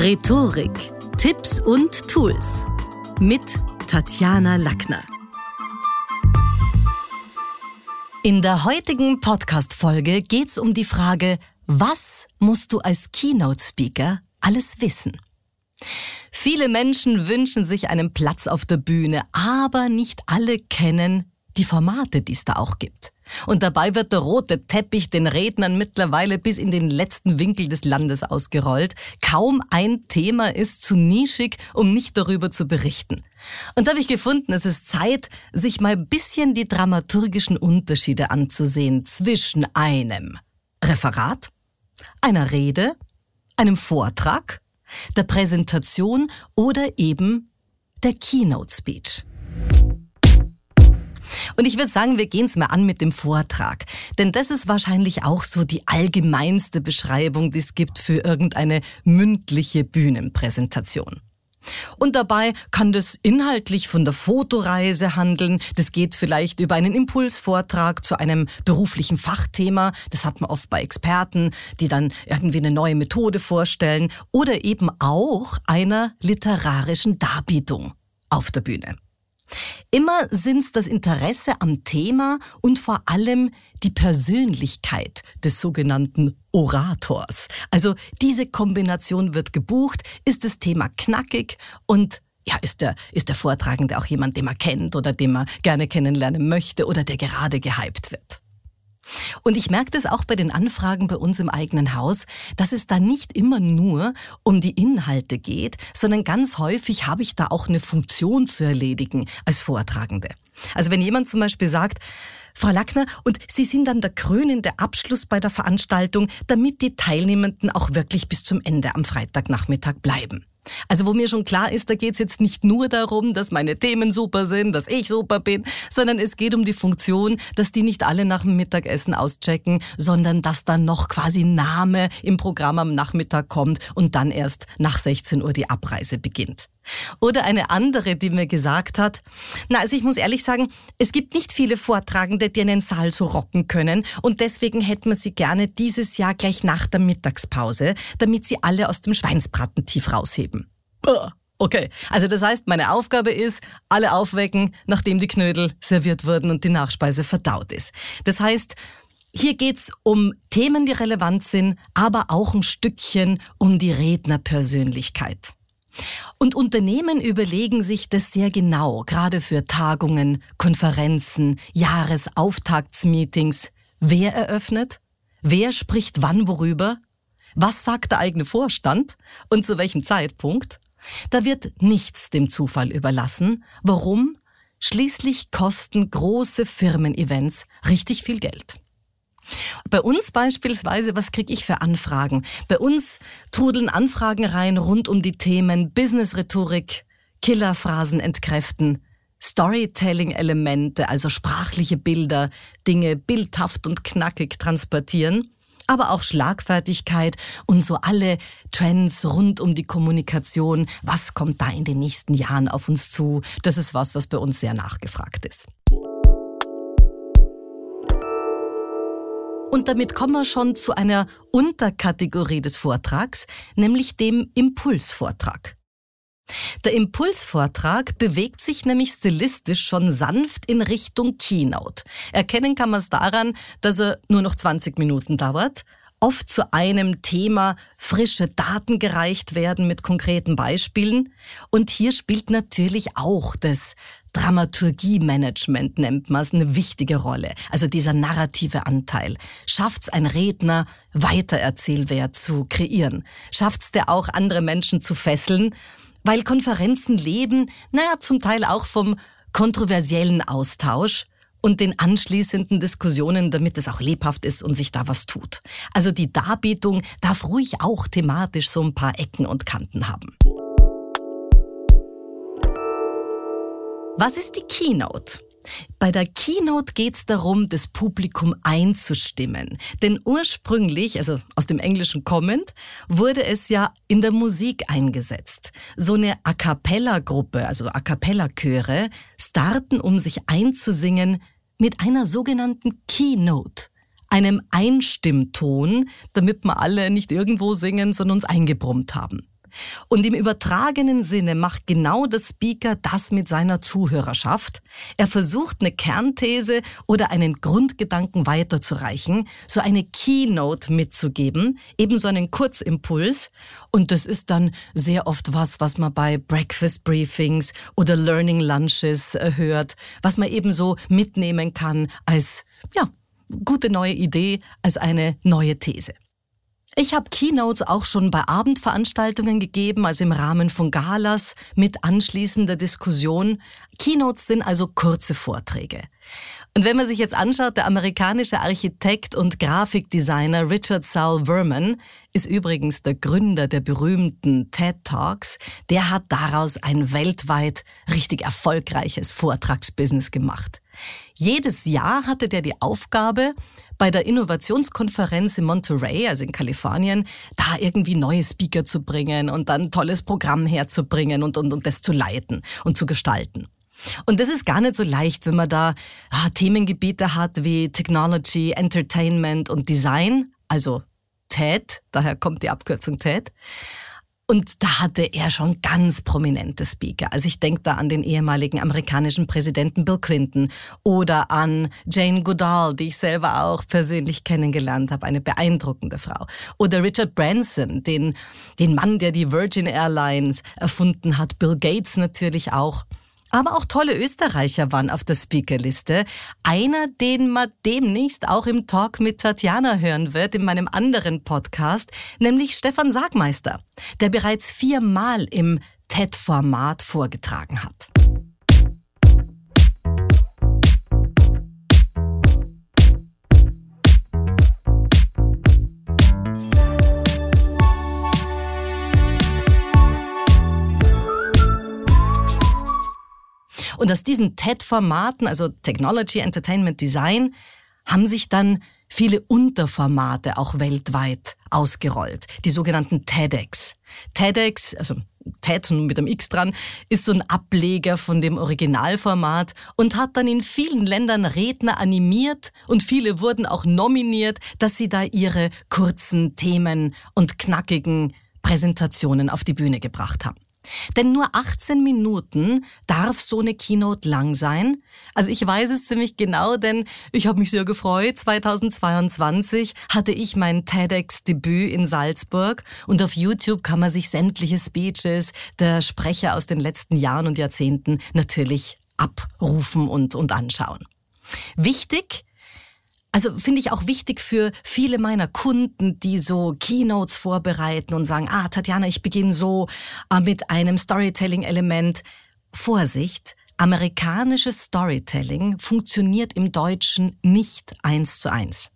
Rhetorik, Tipps und Tools mit Tatjana Lackner. In der heutigen Podcast-Folge geht es um die Frage, was musst du als Keynote-Speaker alles wissen? Viele Menschen wünschen sich einen Platz auf der Bühne, aber nicht alle kennen die Formate, die es da auch gibt. Und dabei wird der rote Teppich den Rednern mittlerweile bis in den letzten Winkel des Landes ausgerollt. Kaum ein Thema ist zu nischig, um nicht darüber zu berichten. Und da habe ich gefunden, es ist Zeit, sich mal ein bisschen die dramaturgischen Unterschiede anzusehen zwischen einem Referat, einer Rede, einem Vortrag, der Präsentation oder eben der Keynote Speech. Und ich würde sagen, wir gehen es mal an mit dem Vortrag. Denn das ist wahrscheinlich auch so die allgemeinste Beschreibung, die es gibt für irgendeine mündliche Bühnenpräsentation. Und dabei kann das inhaltlich von der Fotoreise handeln. Das geht vielleicht über einen Impulsvortrag zu einem beruflichen Fachthema. Das hat man oft bei Experten, die dann irgendwie eine neue Methode vorstellen. Oder eben auch einer literarischen Darbietung auf der Bühne. Immer sind es das Interesse am Thema und vor allem die Persönlichkeit des sogenannten Orators. Also diese Kombination wird gebucht, ist das Thema knackig und ja, ist der, ist der Vortragende auch jemand, den man kennt oder den man gerne kennenlernen möchte oder der gerade gehypt wird. Und ich merke das auch bei den Anfragen bei uns im eigenen Haus, dass es da nicht immer nur um die Inhalte geht, sondern ganz häufig habe ich da auch eine Funktion zu erledigen als Vortragende. Also wenn jemand zum Beispiel sagt, Frau Lackner, und Sie sind dann der krönende Abschluss bei der Veranstaltung, damit die Teilnehmenden auch wirklich bis zum Ende am Freitagnachmittag bleiben. Also wo mir schon klar ist, da geht es jetzt nicht nur darum, dass meine Themen super sind, dass ich super bin, sondern es geht um die Funktion, dass die nicht alle nach dem Mittagessen auschecken, sondern dass dann noch quasi Name im Programm am Nachmittag kommt und dann erst nach 16 Uhr die Abreise beginnt. Oder eine andere, die mir gesagt hat, na, also ich muss ehrlich sagen, es gibt nicht viele Vortragende, die einen Saal so rocken können und deswegen hätten wir sie gerne dieses Jahr gleich nach der Mittagspause, damit sie alle aus dem Schweinsbraten tief rausheben. Okay, also das heißt, meine Aufgabe ist, alle aufwecken, nachdem die Knödel serviert wurden und die Nachspeise verdaut ist. Das heißt, hier geht's um Themen, die relevant sind, aber auch ein Stückchen um die Rednerpersönlichkeit. Und Unternehmen überlegen sich das sehr genau, gerade für Tagungen, Konferenzen, Jahresauftaktsmeetings. Wer eröffnet? Wer spricht wann worüber? Was sagt der eigene Vorstand und zu welchem Zeitpunkt? Da wird nichts dem Zufall überlassen. Warum? Schließlich kosten große Firmen-Events richtig viel Geld. Bei uns beispielsweise, was kriege ich für Anfragen? Bei uns trudeln Anfragen rein rund um die Themen Business-Rhetorik, Killerphrasen entkräften, Storytelling-Elemente, also sprachliche Bilder, Dinge bildhaft und knackig transportieren, aber auch Schlagfertigkeit und so alle Trends rund um die Kommunikation. Was kommt da in den nächsten Jahren auf uns zu? Das ist was, was bei uns sehr nachgefragt ist. Und damit kommen wir schon zu einer Unterkategorie des Vortrags, nämlich dem Impulsvortrag. Der Impulsvortrag bewegt sich nämlich stilistisch schon sanft in Richtung Keynote. Erkennen kann man es daran, dass er nur noch 20 Minuten dauert, oft zu einem Thema frische Daten gereicht werden mit konkreten Beispielen. Und hier spielt natürlich auch das Dramaturgie-Management nennt man es, eine wichtige Rolle. Also dieser narrative Anteil. Schafft's ein Redner, Weitererzählwert zu kreieren? Schafft's der auch, andere Menschen zu fesseln? Weil Konferenzen leben, naja, zum Teil auch vom kontroversiellen Austausch und den anschließenden Diskussionen, damit es auch lebhaft ist und sich da was tut. Also die Darbietung darf ruhig auch thematisch so ein paar Ecken und Kanten haben. Was ist die Keynote? Bei der Keynote geht es darum, das Publikum einzustimmen. Denn ursprünglich, also aus dem Englischen kommend, wurde es ja in der Musik eingesetzt. So eine A cappella-Gruppe, also A cappella-Chöre, starten, um sich einzusingen, mit einer sogenannten Keynote einem Einstimmton, damit wir alle nicht irgendwo singen, sondern uns eingebrummt haben. Und im übertragenen Sinne macht genau der Speaker das mit seiner Zuhörerschaft. Er versucht eine Kernthese oder einen Grundgedanken weiterzureichen, so eine Keynote mitzugeben, ebenso einen Kurzimpuls. Und das ist dann sehr oft was, was man bei Breakfast Briefings oder Learning Lunches äh, hört, was man ebenso mitnehmen kann als, ja, gute neue Idee, als eine neue These. Ich habe Keynotes auch schon bei Abendveranstaltungen gegeben, also im Rahmen von Galas mit anschließender Diskussion. Keynotes sind also kurze Vorträge. Und wenn man sich jetzt anschaut, der amerikanische Architekt und Grafikdesigner Richard Saul Verman ist übrigens der Gründer der berühmten TED Talks. Der hat daraus ein weltweit richtig erfolgreiches Vortragsbusiness gemacht. Jedes Jahr hatte der die Aufgabe, bei der Innovationskonferenz in Monterey, also in Kalifornien, da irgendwie neue Speaker zu bringen und dann tolles Programm herzubringen und, und, und das zu leiten und zu gestalten. Und das ist gar nicht so leicht, wenn man da ah, Themengebiete hat wie Technology, Entertainment und Design, also TED, daher kommt die Abkürzung TED. Und da hatte er schon ganz prominente Speaker. Also ich denke da an den ehemaligen amerikanischen Präsidenten Bill Clinton oder an Jane Goodall, die ich selber auch persönlich kennengelernt habe, eine beeindruckende Frau. Oder Richard Branson, den, den Mann, der die Virgin Airlines erfunden hat, Bill Gates natürlich auch. Aber auch tolle Österreicher waren auf der Speakerliste. Einer, den man demnächst auch im Talk mit Tatjana hören wird, in meinem anderen Podcast, nämlich Stefan Sagmeister, der bereits viermal im TED-Format vorgetragen hat. Und aus diesen TED-Formaten, also Technology, Entertainment, Design, haben sich dann viele Unterformate auch weltweit ausgerollt, die sogenannten TEDx. TEDx, also TED mit einem X dran, ist so ein Ableger von dem Originalformat und hat dann in vielen Ländern Redner animiert und viele wurden auch nominiert, dass sie da ihre kurzen Themen und knackigen Präsentationen auf die Bühne gebracht haben. Denn nur 18 Minuten darf so eine Keynote lang sein. Also ich weiß es ziemlich genau, denn ich habe mich sehr gefreut. 2022 hatte ich mein TEDx-Debüt in Salzburg und auf YouTube kann man sich sämtliche Speeches der Sprecher aus den letzten Jahren und Jahrzehnten natürlich abrufen und, und anschauen. Wichtig, also finde ich auch wichtig für viele meiner Kunden, die so Keynotes vorbereiten und sagen, ah, Tatjana, ich beginne so äh, mit einem Storytelling-Element. Vorsicht, amerikanisches Storytelling funktioniert im Deutschen nicht eins zu eins.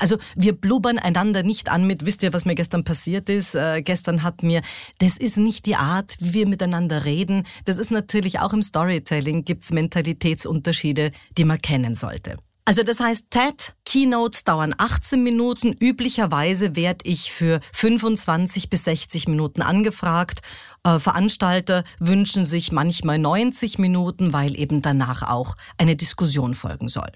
Also wir blubbern einander nicht an mit, wisst ihr, was mir gestern passiert ist? Äh, gestern hat mir, das ist nicht die Art, wie wir miteinander reden. Das ist natürlich auch im Storytelling gibt's Mentalitätsunterschiede, die man kennen sollte. Also das heißt, TED Keynotes dauern 18 Minuten. Üblicherweise werde ich für 25 bis 60 Minuten angefragt. Äh, Veranstalter wünschen sich manchmal 90 Minuten, weil eben danach auch eine Diskussion folgen soll.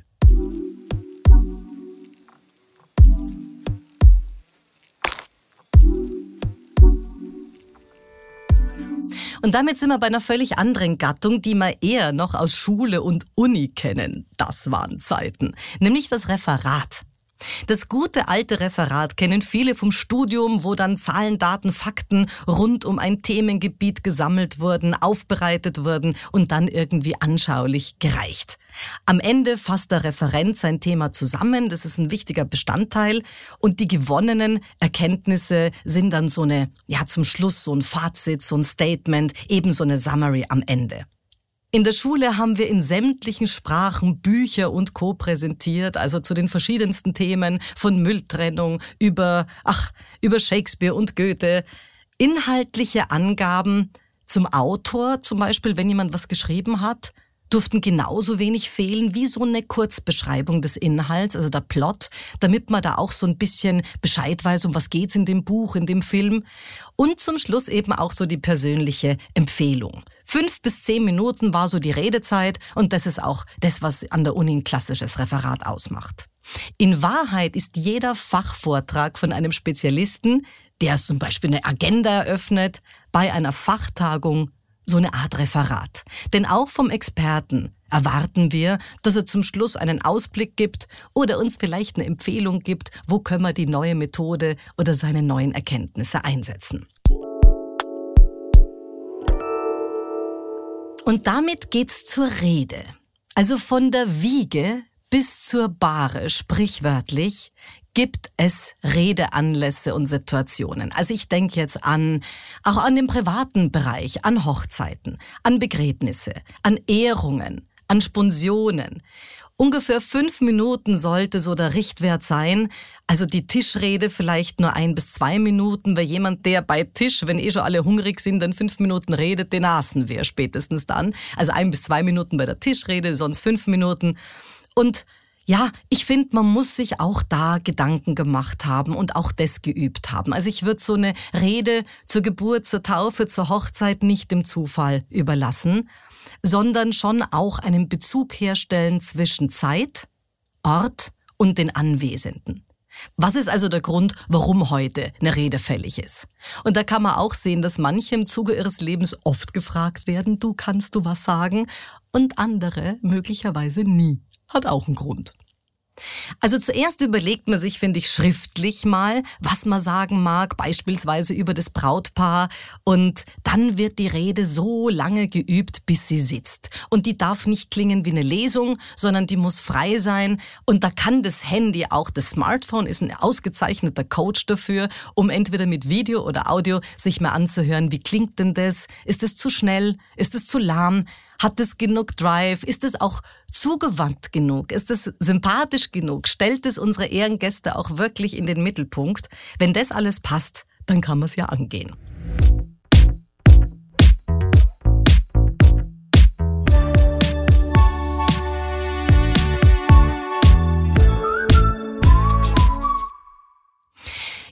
Und damit sind wir bei einer völlig anderen Gattung, die wir eher noch aus Schule und Uni kennen. Das waren Zeiten. Nämlich das Referat. Das gute alte Referat kennen viele vom Studium, wo dann Zahlen, Daten, Fakten rund um ein Themengebiet gesammelt wurden, aufbereitet wurden und dann irgendwie anschaulich gereicht. Am Ende fasst der Referent sein Thema zusammen, das ist ein wichtiger Bestandteil und die gewonnenen Erkenntnisse sind dann so eine, ja zum Schluss so ein Fazit, so ein Statement, ebenso eine Summary am Ende. In der Schule haben wir in sämtlichen Sprachen Bücher und Co. präsentiert, also zu den verschiedensten Themen von Mülltrennung über, ach, über Shakespeare und Goethe. Inhaltliche Angaben zum Autor, zum Beispiel, wenn jemand was geschrieben hat, durften genauso wenig fehlen wie so eine Kurzbeschreibung des Inhalts, also der Plot, damit man da auch so ein bisschen Bescheid weiß, um was geht's in dem Buch, in dem Film. Und zum Schluss eben auch so die persönliche Empfehlung. Fünf bis zehn Minuten war so die Redezeit und das ist auch das, was an der Uni ein klassisches Referat ausmacht. In Wahrheit ist jeder Fachvortrag von einem Spezialisten der zum Beispiel eine Agenda eröffnet, bei einer Fachtagung so eine Art Referat. Denn auch vom Experten erwarten wir, dass er zum Schluss einen Ausblick gibt oder uns vielleicht eine Empfehlung gibt, wo können wir die neue Methode oder seine neuen Erkenntnisse einsetzen. Und damit geht's zur Rede. Also von der Wiege bis zur Bahre, sprichwörtlich, gibt es Redeanlässe und Situationen. Also ich denke jetzt an, auch an den privaten Bereich, an Hochzeiten, an Begräbnisse, an Ehrungen, an Sponsionen. Ungefähr fünf Minuten sollte so der Richtwert sein. Also die Tischrede vielleicht nur ein bis zwei Minuten, weil jemand, der bei Tisch, wenn eh schon alle hungrig sind, dann fünf Minuten redet, den aßen wir spätestens dann. Also ein bis zwei Minuten bei der Tischrede, sonst fünf Minuten. Und ja, ich finde, man muss sich auch da Gedanken gemacht haben und auch das geübt haben. Also ich würde so eine Rede zur Geburt, zur Taufe, zur Hochzeit nicht dem Zufall überlassen, sondern schon auch einen Bezug herstellen zwischen Zeit, Ort und den Anwesenden. Was ist also der Grund, warum heute eine Rede fällig ist? Und da kann man auch sehen, dass manche im Zuge ihres Lebens oft gefragt werden, du kannst du was sagen, und andere möglicherweise nie hat auch einen Grund. Also zuerst überlegt man sich, finde ich, schriftlich mal, was man sagen mag, beispielsweise über das Brautpaar. Und dann wird die Rede so lange geübt, bis sie sitzt. Und die darf nicht klingen wie eine Lesung, sondern die muss frei sein. Und da kann das Handy, auch das Smartphone, ist ein ausgezeichneter Coach dafür, um entweder mit Video oder Audio sich mal anzuhören, wie klingt denn das? Ist es zu schnell? Ist es zu lahm? Hat es genug Drive? Ist es auch zugewandt genug? Ist es sympathisch genug? Stellt es unsere Ehrengäste auch wirklich in den Mittelpunkt? Wenn das alles passt, dann kann man es ja angehen.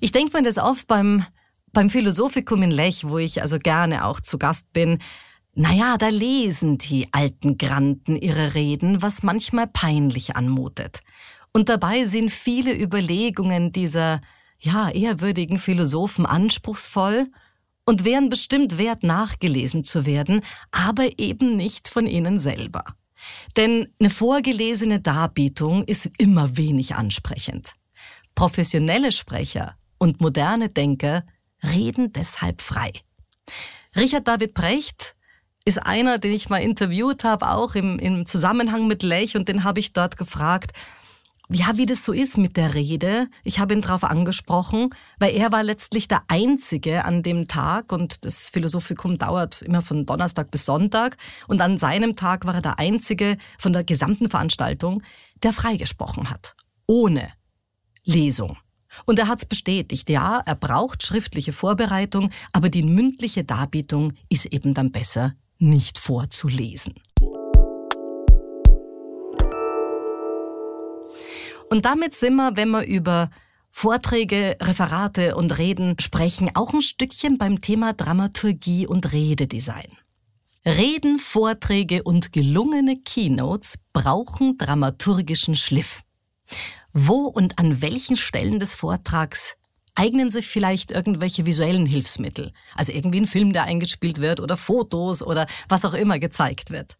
Ich denke mir das oft beim, beim Philosophikum in Lech, wo ich also gerne auch zu Gast bin. Naja, da lesen die alten Granden ihre Reden, was manchmal peinlich anmutet. Und dabei sind viele Überlegungen dieser, ja, ehrwürdigen Philosophen anspruchsvoll und wären bestimmt wert, nachgelesen zu werden, aber eben nicht von ihnen selber. Denn eine vorgelesene Darbietung ist immer wenig ansprechend. Professionelle Sprecher und moderne Denker reden deshalb frei. Richard David Brecht ist einer, den ich mal interviewt habe, auch im, im Zusammenhang mit Lech und den habe ich dort gefragt, ja, wie das so ist mit der Rede. Ich habe ihn darauf angesprochen, weil er war letztlich der Einzige an dem Tag und das Philosophikum dauert immer von Donnerstag bis Sonntag und an seinem Tag war er der Einzige von der gesamten Veranstaltung, der freigesprochen hat. Ohne Lesung. Und er hat es bestätigt, ja, er braucht schriftliche Vorbereitung, aber die mündliche Darbietung ist eben dann besser nicht vorzulesen. Und damit sind wir, wenn wir über Vorträge, Referate und Reden sprechen, auch ein Stückchen beim Thema Dramaturgie und Rededesign. Reden, Vorträge und gelungene Keynotes brauchen dramaturgischen Schliff. Wo und an welchen Stellen des Vortrags eignen sich vielleicht irgendwelche visuellen Hilfsmittel. Also irgendwie ein Film, der eingespielt wird oder Fotos oder was auch immer gezeigt wird.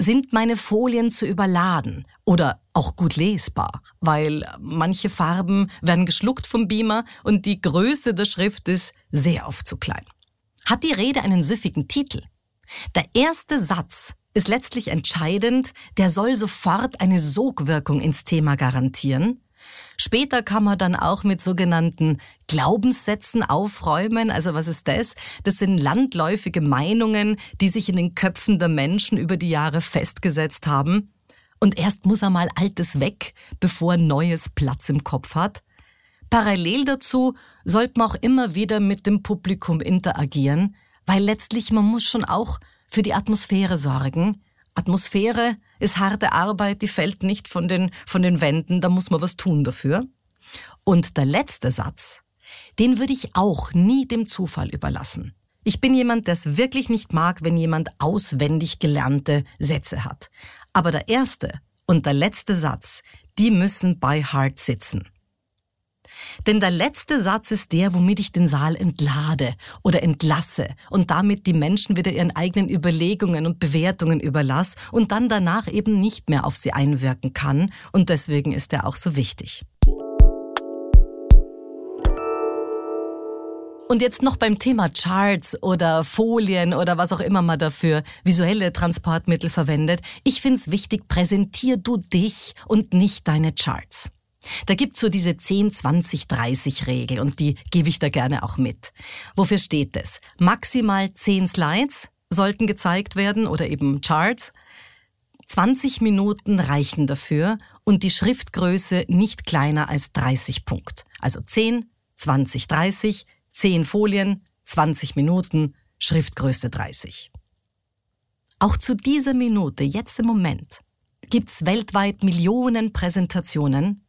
Sind meine Folien zu überladen oder auch gut lesbar, weil manche Farben werden geschluckt vom Beamer und die Größe der Schrift ist sehr oft zu klein. Hat die Rede einen süffigen Titel? Der erste Satz ist letztlich entscheidend, der soll sofort eine Sogwirkung ins Thema garantieren Später kann man dann auch mit sogenannten Glaubenssätzen aufräumen. Also was ist das? Das sind landläufige Meinungen, die sich in den Köpfen der Menschen über die Jahre festgesetzt haben. Und erst muss er mal Altes weg, bevor Neues Platz im Kopf hat. Parallel dazu sollte man auch immer wieder mit dem Publikum interagieren, weil letztlich man muss schon auch für die Atmosphäre sorgen. Atmosphäre ist harte Arbeit, die fällt nicht von den, von den Wänden, da muss man was tun dafür. Und der letzte Satz, den würde ich auch nie dem Zufall überlassen. Ich bin jemand, der es wirklich nicht mag, wenn jemand auswendig gelernte Sätze hat. Aber der erste und der letzte Satz, die müssen bei Heart sitzen. Denn der letzte Satz ist der, womit ich den Saal entlade oder entlasse und damit die Menschen wieder ihren eigenen Überlegungen und Bewertungen überlasse und dann danach eben nicht mehr auf sie einwirken kann. Und deswegen ist er auch so wichtig. Und jetzt noch beim Thema Charts oder Folien oder was auch immer man dafür visuelle Transportmittel verwendet. Ich finde es wichtig, präsentier du dich und nicht deine Charts. Da gibt's so diese 10, 20, 30 Regel und die gebe ich da gerne auch mit. Wofür steht es? Maximal 10 Slides sollten gezeigt werden oder eben Charts. 20 Minuten reichen dafür und die Schriftgröße nicht kleiner als 30 Punkt. Also 10, 20, 30, 10 Folien, 20 Minuten, Schriftgröße 30. Auch zu dieser Minute, jetzt im Moment, gibt's weltweit Millionen Präsentationen,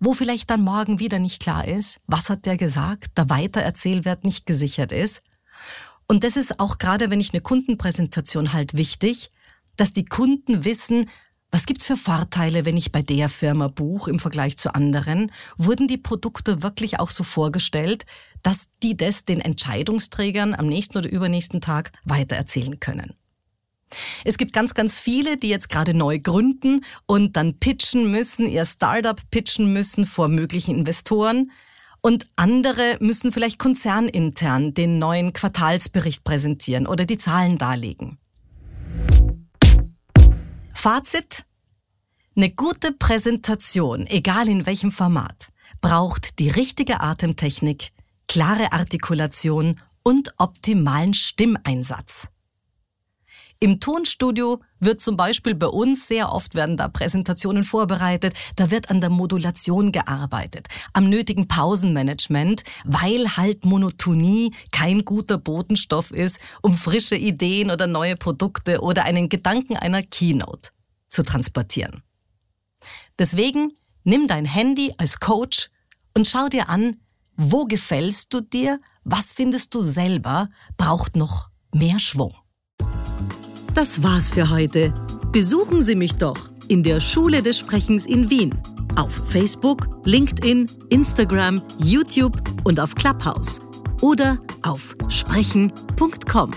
wo vielleicht dann morgen wieder nicht klar ist, was hat der gesagt, der Weitererzählwert nicht gesichert ist. Und das ist auch gerade, wenn ich eine Kundenpräsentation halt wichtig, dass die Kunden wissen, was gibt's für Vorteile, wenn ich bei der Firma buche im Vergleich zu anderen? Wurden die Produkte wirklich auch so vorgestellt, dass die das den Entscheidungsträgern am nächsten oder übernächsten Tag weitererzählen können? Es gibt ganz, ganz viele, die jetzt gerade neu gründen und dann pitchen müssen, ihr Startup pitchen müssen vor möglichen Investoren. Und andere müssen vielleicht konzernintern den neuen Quartalsbericht präsentieren oder die Zahlen darlegen. Fazit? Eine gute Präsentation, egal in welchem Format, braucht die richtige Atemtechnik, klare Artikulation und optimalen Stimmeinsatz. Im Tonstudio wird zum Beispiel bei uns sehr oft werden da Präsentationen vorbereitet, da wird an der Modulation gearbeitet, am nötigen Pausenmanagement, weil halt Monotonie kein guter Botenstoff ist, um frische Ideen oder neue Produkte oder einen Gedanken einer Keynote zu transportieren. Deswegen nimm dein Handy als Coach und schau dir an, wo gefällst du dir, was findest du selber, braucht noch mehr Schwung. Das war's für heute. Besuchen Sie mich doch in der Schule des Sprechens in Wien. Auf Facebook, LinkedIn, Instagram, YouTube und auf Clubhouse. Oder auf sprechen.com.